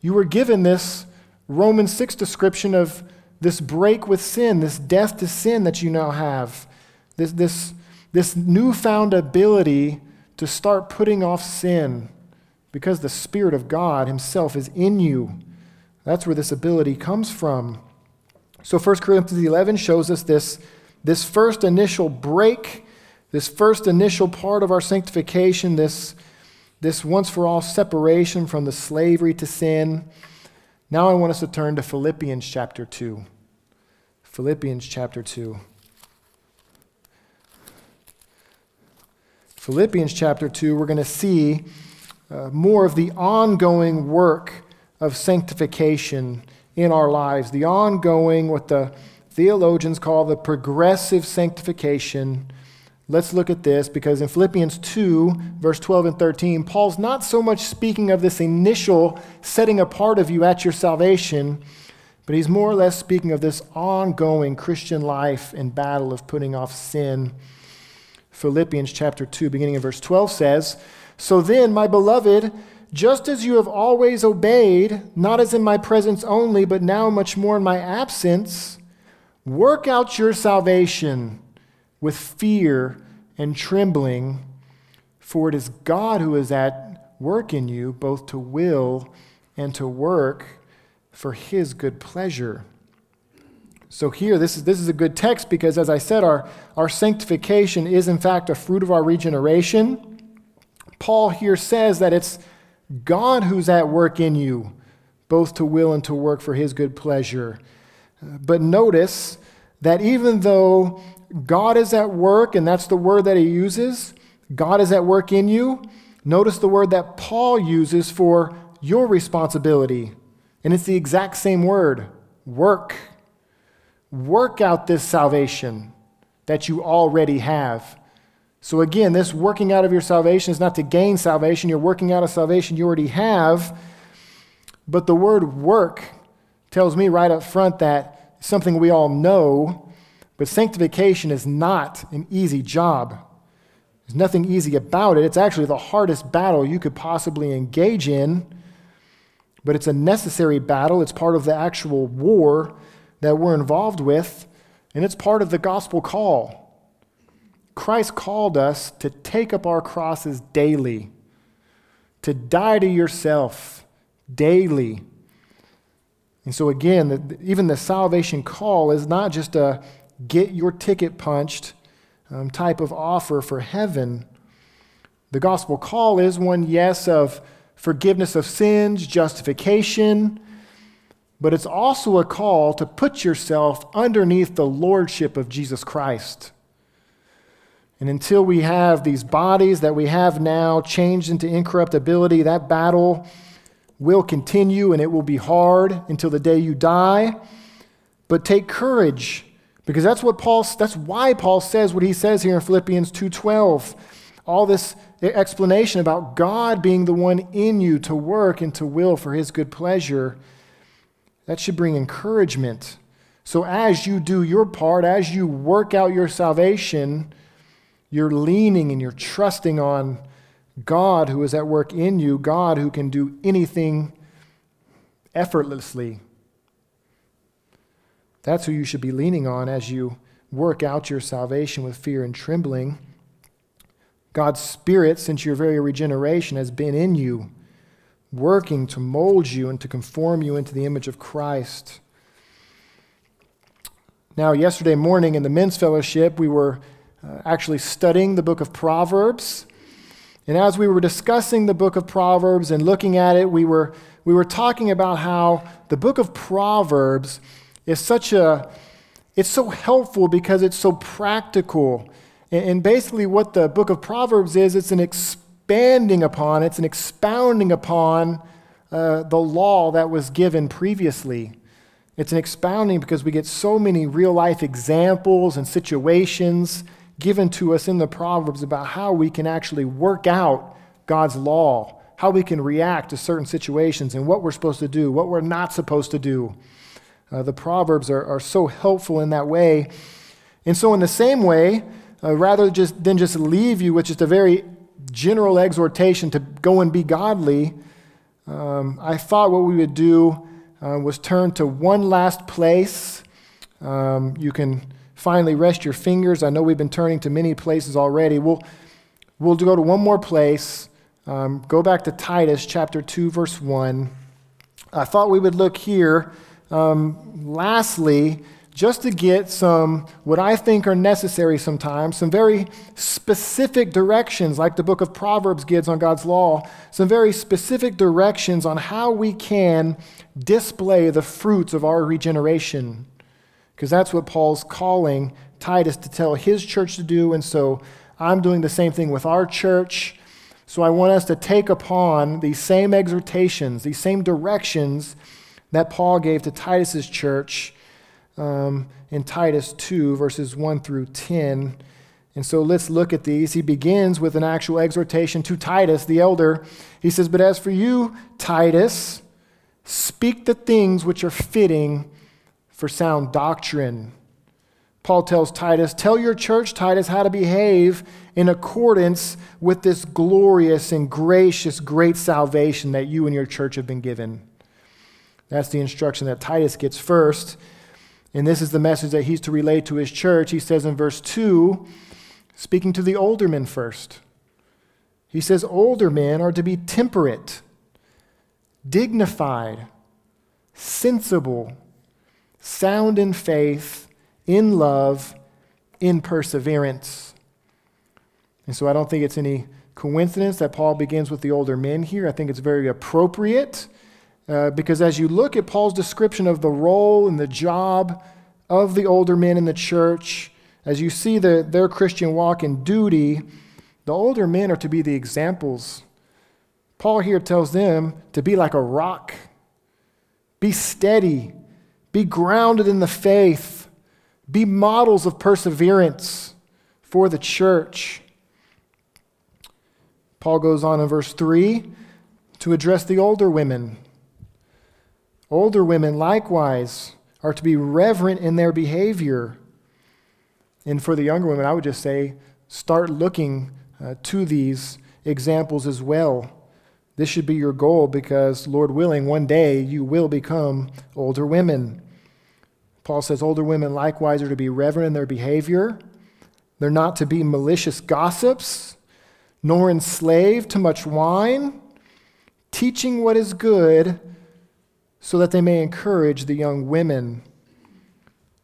You were given this Romans 6 description of this break with sin, this death to sin that you now have, this, this, this newfound ability to start putting off sin because the Spirit of God Himself is in you. That's where this ability comes from. So 1 Corinthians 11 shows us this, this first initial break, this first initial part of our sanctification, this, this once for all separation from the slavery to sin. Now I want us to turn to Philippians chapter 2. Philippians chapter 2. Philippians chapter 2, we're going to see uh, more of the ongoing work of sanctification in our lives, the ongoing, what the theologians call the progressive sanctification. Let's look at this because in Philippians 2, verse 12 and 13, Paul's not so much speaking of this initial setting apart of you at your salvation, but he's more or less speaking of this ongoing Christian life and battle of putting off sin. Philippians chapter 2, beginning in verse 12 says, So then, my beloved, just as you have always obeyed, not as in my presence only, but now much more in my absence, work out your salvation with fear and trembling, for it is God who is at work in you, both to will and to work for his good pleasure. So, here, this is, this is a good text because, as I said, our, our sanctification is, in fact, a fruit of our regeneration. Paul here says that it's God who's at work in you, both to will and to work for his good pleasure. But notice that even though God is at work, and that's the word that he uses, God is at work in you, notice the word that Paul uses for your responsibility. And it's the exact same word work. Work out this salvation that you already have. So, again, this working out of your salvation is not to gain salvation. You're working out of salvation you already have. But the word work tells me right up front that something we all know, but sanctification is not an easy job. There's nothing easy about it. It's actually the hardest battle you could possibly engage in, but it's a necessary battle. It's part of the actual war that we're involved with, and it's part of the gospel call. Christ called us to take up our crosses daily, to die to yourself daily. And so, again, even the salvation call is not just a get your ticket punched um, type of offer for heaven. The gospel call is one, yes, of forgiveness of sins, justification, but it's also a call to put yourself underneath the lordship of Jesus Christ. And until we have these bodies that we have now changed into incorruptibility, that battle will continue and it will be hard until the day you die. But take courage because that's what Paul that's why Paul says what he says here in Philippians 2:12. All this explanation about God being the one in you to work and to will for his good pleasure. That should bring encouragement. So as you do your part, as you work out your salvation, you're leaning and you're trusting on God who is at work in you, God who can do anything effortlessly. That's who you should be leaning on as you work out your salvation with fear and trembling. God's Spirit, since your very regeneration, has been in you, working to mold you and to conform you into the image of Christ. Now, yesterday morning in the men's fellowship, we were uh, actually studying the book of Proverbs. And as we were discussing the book of Proverbs and looking at it, we were, we were talking about how the book of Proverbs is such a, it's so helpful because it's so practical. And, and basically, what the book of Proverbs is, it's an expanding upon, it's an expounding upon uh, the law that was given previously. It's an expounding because we get so many real life examples and situations given to us in the Proverbs about how we can actually work out God's law, how we can react to certain situations, and what we're supposed to do, what we're not supposed to do. Uh, the Proverbs are, are so helpful in that way. And so, in the same way, uh, rather just, than just leave you with just a very general exhortation to go and be godly, um, I thought what we would do uh, was turn to one last place. Um, you can finally rest your fingers. I know we've been turning to many places already. We'll, we'll go to one more place. Um, go back to Titus chapter 2, verse 1. I thought we would look here um, lastly, just to get some, what I think are necessary sometimes, some very specific directions, like the book of Proverbs gives on God's law, some very specific directions on how we can display the fruits of our regeneration. Because that's what Paul's calling Titus to tell his church to do. And so I'm doing the same thing with our church. So I want us to take upon these same exhortations, these same directions that Paul gave to Titus's church um, in Titus 2, verses 1 through 10. And so let's look at these. He begins with an actual exhortation to Titus, the elder. He says, But as for you, Titus, speak the things which are fitting for sound doctrine. Paul tells Titus, Tell your church, Titus, how to behave in accordance with this glorious and gracious, great salvation that you and your church have been given. That's the instruction that Titus gets first. And this is the message that he's to relay to his church. He says in verse 2, speaking to the older men first, he says, Older men are to be temperate, dignified, sensible, sound in faith, in love, in perseverance. And so I don't think it's any coincidence that Paul begins with the older men here. I think it's very appropriate. Uh, because as you look at Paul's description of the role and the job of the older men in the church, as you see the, their Christian walk and duty, the older men are to be the examples. Paul here tells them to be like a rock, be steady, be grounded in the faith, be models of perseverance for the church. Paul goes on in verse 3 to address the older women. Older women likewise are to be reverent in their behavior. And for the younger women, I would just say start looking uh, to these examples as well. This should be your goal because, Lord willing, one day you will become older women. Paul says older women likewise are to be reverent in their behavior. They're not to be malicious gossips, nor enslaved to much wine, teaching what is good so that they may encourage the young women.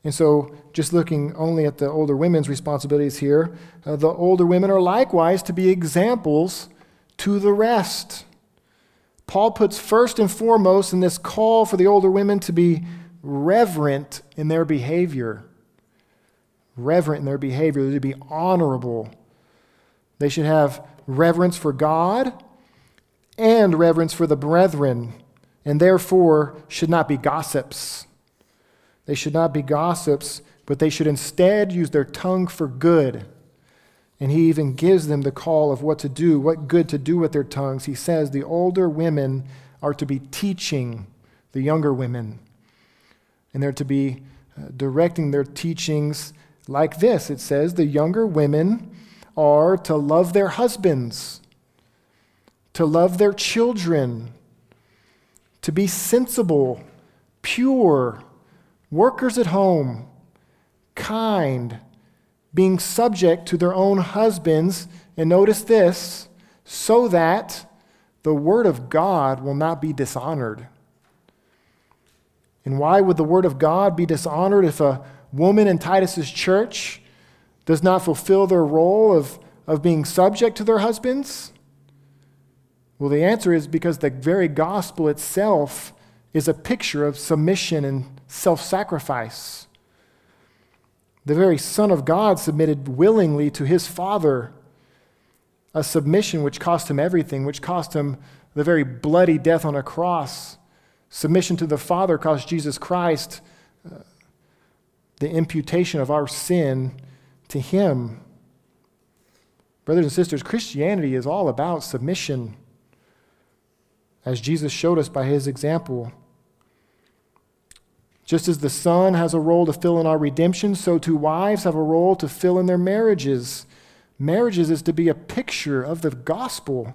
And so, just looking only at the older women's responsibilities here, uh, the older women are likewise to be examples to the rest. Paul puts first and foremost in this call for the older women to be reverent in their behavior. Reverent in their behavior, They to be honorable. They should have reverence for God and reverence for the brethren and therefore should not be gossips. They should not be gossips, but they should instead use their tongue for good. And he even gives them the call of what to do, what good to do with their tongues. He says the older women are to be teaching the younger women, and they're to be uh, directing their teachings like this. It says the younger women are to love their husbands, to love their children to be sensible, pure, workers at home, kind, being subject to their own husbands, and notice this, so that the word of God will not be dishonored. And why would the word of God be dishonored if a woman in Titus's church does not fulfill their role of, of being subject to their husbands? Well, the answer is because the very gospel itself is a picture of submission and self sacrifice. The very Son of God submitted willingly to his Father, a submission which cost him everything, which cost him the very bloody death on a cross. Submission to the Father cost Jesus Christ uh, the imputation of our sin to him. Brothers and sisters, Christianity is all about submission as Jesus showed us by his example. Just as the Son has a role to fill in our redemption, so too wives have a role to fill in their marriages. Marriages is to be a picture of the gospel,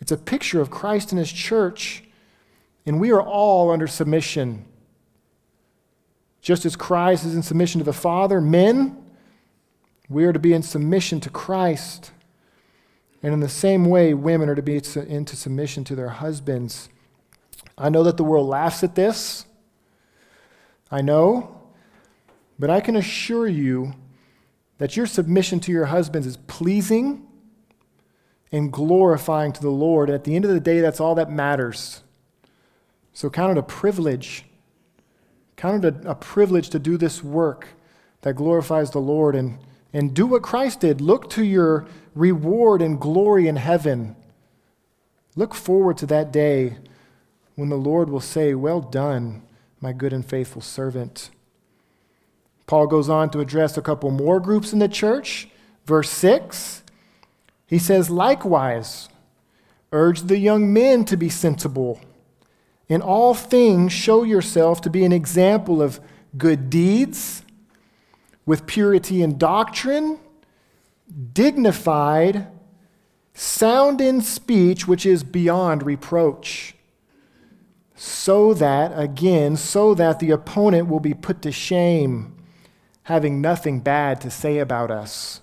it's a picture of Christ and his church. And we are all under submission. Just as Christ is in submission to the Father, men, we are to be in submission to Christ. And in the same way, women are to be into submission to their husbands. I know that the world laughs at this. I know, but I can assure you that your submission to your husbands is pleasing and glorifying to the Lord. And At the end of the day, that's all that matters. So count it a privilege. Count it a, a privilege to do this work that glorifies the Lord and, and do what Christ did. Look to your reward and glory in heaven. Look forward to that day when the Lord will say, Well done, my good and faithful servant. Paul goes on to address a couple more groups in the church. Verse 6, he says, Likewise, urge the young men to be sensible. In all things, show yourself to be an example of good deeds, with purity in doctrine, dignified, sound in speech, which is beyond reproach. So that, again, so that the opponent will be put to shame having nothing bad to say about us.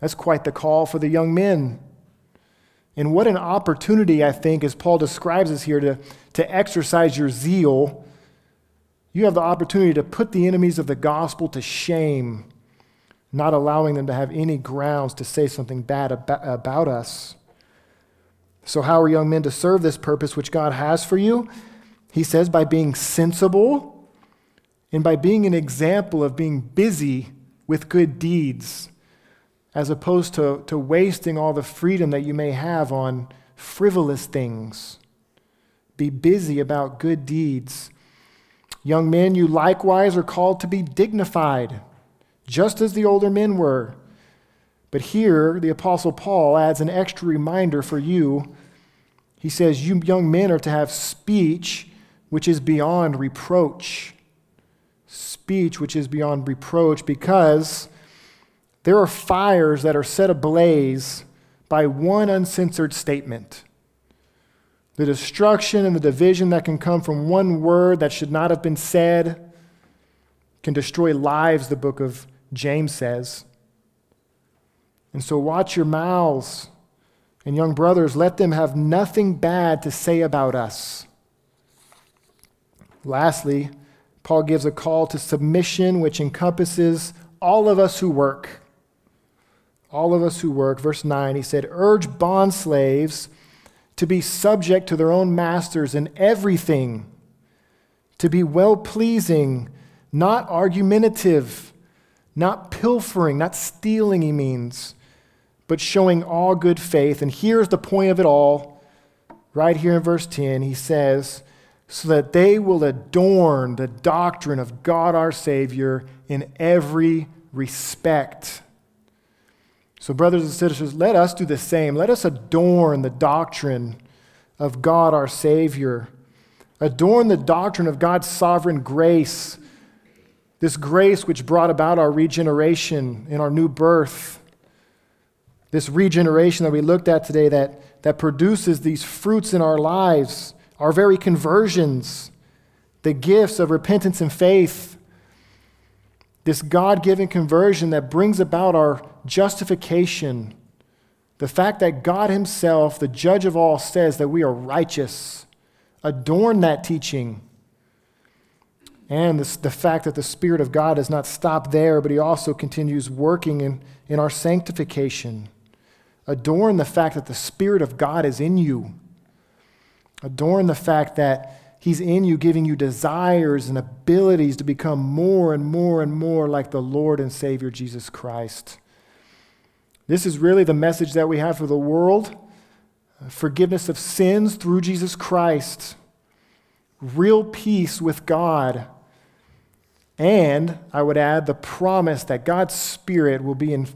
That's quite the call for the young men. And what an opportunity, I think, as Paul describes us here, to, to exercise your zeal. You have the opportunity to put the enemies of the gospel to shame, not allowing them to have any grounds to say something bad about, us. So, how are young men to serve this purpose which God has for you? He says, by being sensible and by being an example of being busy with good deeds, as opposed to, to wasting all the freedom that you may have on frivolous things. Be busy about good deeds. Young men, you likewise are called to be dignified, just as the older men were. But here, the Apostle Paul adds an extra reminder for you. He says, You young men are to have speech which is beyond reproach speech which is beyond reproach because there are fires that are set ablaze by one uncensored statement. The destruction and the division that can come from one word that should not have been said can destroy lives, the book of James says. And so watch your mouths. And young brothers, let them have nothing bad to say about us. Lastly, Paul gives a call to submission, which encompasses all of us who work. All of us who work. Verse 9, he said, Urge bond slaves to be subject to their own masters in everything, to be well pleasing, not argumentative, not pilfering, not stealing, he means, but showing all good faith. And here's the point of it all. Right here in verse 10, he says, so that they will adorn the doctrine of God our Savior in every respect. So, brothers and sisters, let us do the same. Let us adorn the doctrine of God our Savior. Adorn the doctrine of God's sovereign grace, this grace which brought about our regeneration and our new birth. This regeneration that we looked at today that, that produces these fruits in our lives our very conversions, the gifts of repentance and faith, this God given conversion that brings about our justification, the fact that God Himself, the judge of all, says that we are righteous. Adorn that teaching. And this, the fact that the Spirit of God does not stop there, but He also continues working in, in our sanctification. Adorn the fact that the Spirit of God is in you Adorn the fact that He's in you, giving you desires and abilities to become more and more and more like the Lord and Savior Jesus Christ. This is really the message that we have for the world forgiveness of sins through Jesus Christ, real peace with God. And I would add the promise that God's Spirit will be in,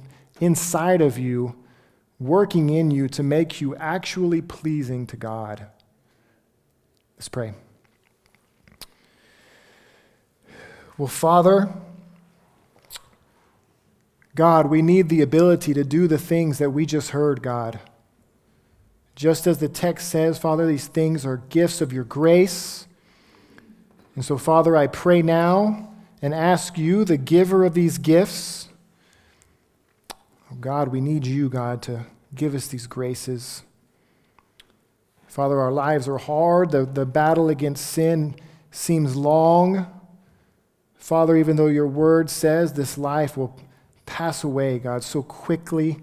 inside of you, working in you to make you actually pleasing to God. Let's pray. Well, Father, God, we need the ability to do the things that we just heard, God. Just as the text says, Father, these things are gifts of your grace. And so, Father, I pray now and ask you, the giver of these gifts, oh God, we need you, God, to give us these graces. Father, our lives are hard. The, the battle against sin seems long. Father, even though your word says this life will pass away, God, so quickly,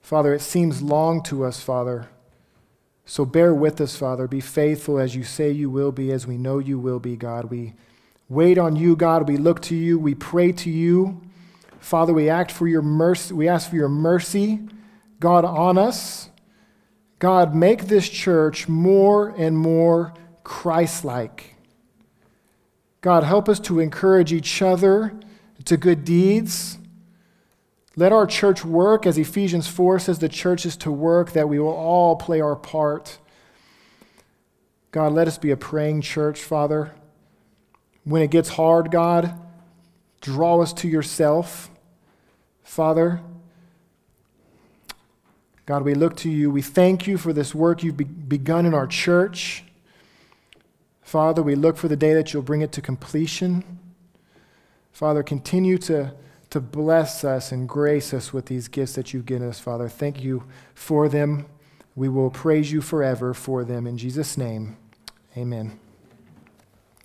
Father, it seems long to us, Father. So bear with us, Father. Be faithful as you say you will be, as we know you will be, God. We wait on you, God. We look to you. We pray to you. Father, we act for your mercy. We ask for your mercy, God, on us. God, make this church more and more Christ like. God, help us to encourage each other to good deeds. Let our church work as Ephesians 4 says the church is to work, that we will all play our part. God, let us be a praying church, Father. When it gets hard, God, draw us to yourself. Father, God, we look to you. We thank you for this work you've begun in our church. Father, we look for the day that you'll bring it to completion. Father, continue to to bless us and grace us with these gifts that you've given us, Father. Thank you for them. We will praise you forever for them. In Jesus' name, amen.